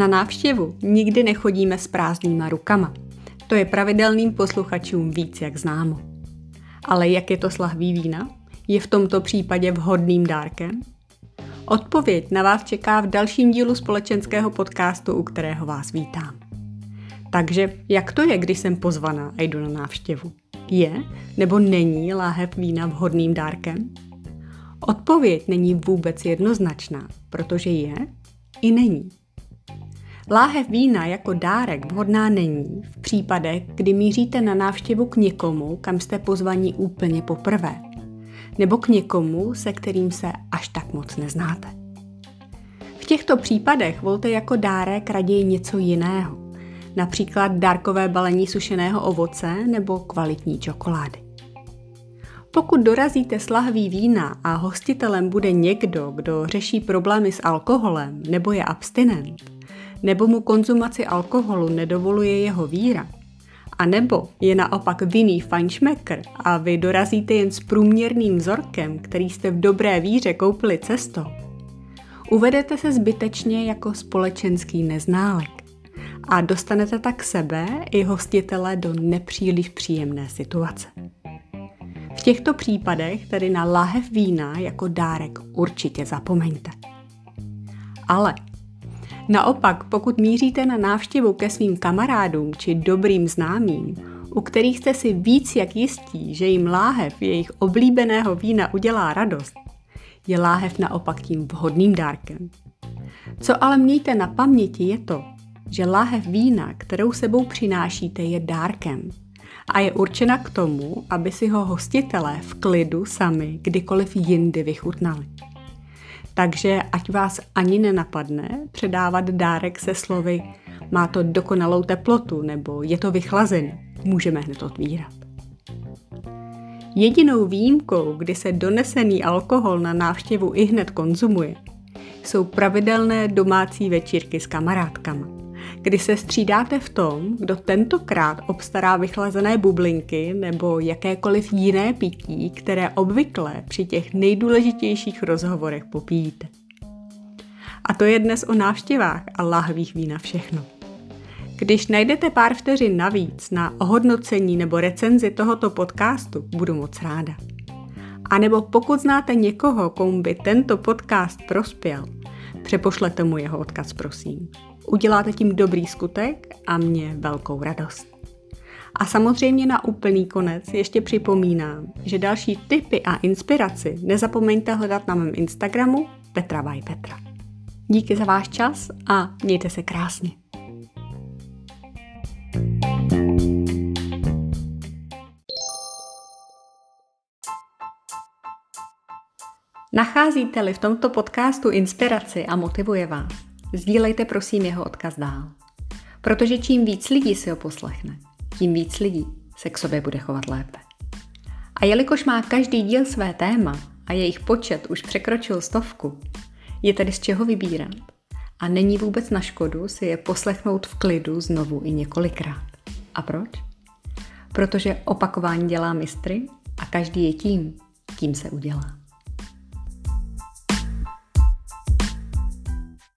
Na návštěvu nikdy nechodíme s prázdnýma rukama. To je pravidelným posluchačům víc jak známo. Ale jak je to s lahví vína? Je v tomto případě vhodným dárkem? Odpověď na vás čeká v dalším dílu společenského podcastu, u kterého vás vítám. Takže jak to je, když jsem pozvaná a jdu na návštěvu? Je nebo není láhev vína vhodným dárkem? Odpověď není vůbec jednoznačná, protože je i není. Láhev vína jako dárek vhodná není v případech, kdy míříte na návštěvu k někomu, kam jste pozvaní úplně poprvé, nebo k někomu, se kterým se až tak moc neznáte. V těchto případech volte jako dárek raději něco jiného, například dárkové balení sušeného ovoce nebo kvalitní čokolády. Pokud dorazíte s lahví vína a hostitelem bude někdo, kdo řeší problémy s alkoholem nebo je abstinent, nebo mu konzumaci alkoholu nedovoluje jeho víra, a nebo je naopak vinný fajnšmekr a vy dorazíte jen s průměrným vzorkem, který jste v dobré víře koupili cestou, uvedete se zbytečně jako společenský neználek a dostanete tak sebe i hostitele do nepříliš příjemné situace. V těchto případech tedy na lahev vína jako dárek určitě zapomeňte. Ale Naopak, pokud míříte na návštěvu ke svým kamarádům či dobrým známým, u kterých jste si víc jak jistí, že jim láhev jejich oblíbeného vína udělá radost, je láhev naopak tím vhodným dárkem. Co ale mějte na paměti je to, že láhev vína, kterou sebou přinášíte, je dárkem a je určena k tomu, aby si ho hostitelé v klidu sami kdykoliv jindy vychutnali. Takže ať vás ani nenapadne předávat dárek se slovy má to dokonalou teplotu nebo je to vychlazený, můžeme hned otvírat. Jedinou výjimkou, kdy se donesený alkohol na návštěvu i hned konzumuje, jsou pravidelné domácí večírky s kamarádkama kdy se střídáte v tom, kdo tentokrát obstará vychlazené bublinky nebo jakékoliv jiné pití, které obvykle při těch nejdůležitějších rozhovorech popíjíte. A to je dnes o návštěvách a lahvích vína všechno. Když najdete pár vteřin navíc na ohodnocení nebo recenzi tohoto podcastu, budu moc ráda. A nebo pokud znáte někoho, komu by tento podcast prospěl, přepošlete mu jeho odkaz, prosím. Uděláte tím dobrý skutek a mě velkou radost. A samozřejmě na úplný konec ještě připomínám, že další tipy a inspiraci nezapomeňte hledat na mém Instagramu Petra by Petra. Díky za váš čas a mějte se krásně. Nacházíte-li v tomto podcastu inspiraci a motivuje vás, Sdílejte prosím jeho odkaz dál. Protože čím víc lidí si ho poslechne, tím víc lidí se k sobě bude chovat lépe. A jelikož má každý díl své téma a jejich počet už překročil stovku, je tedy z čeho vybírat. A není vůbec na škodu si je poslechnout v klidu znovu i několikrát. A proč? Protože opakování dělá mistry a každý je tím, kým se udělá.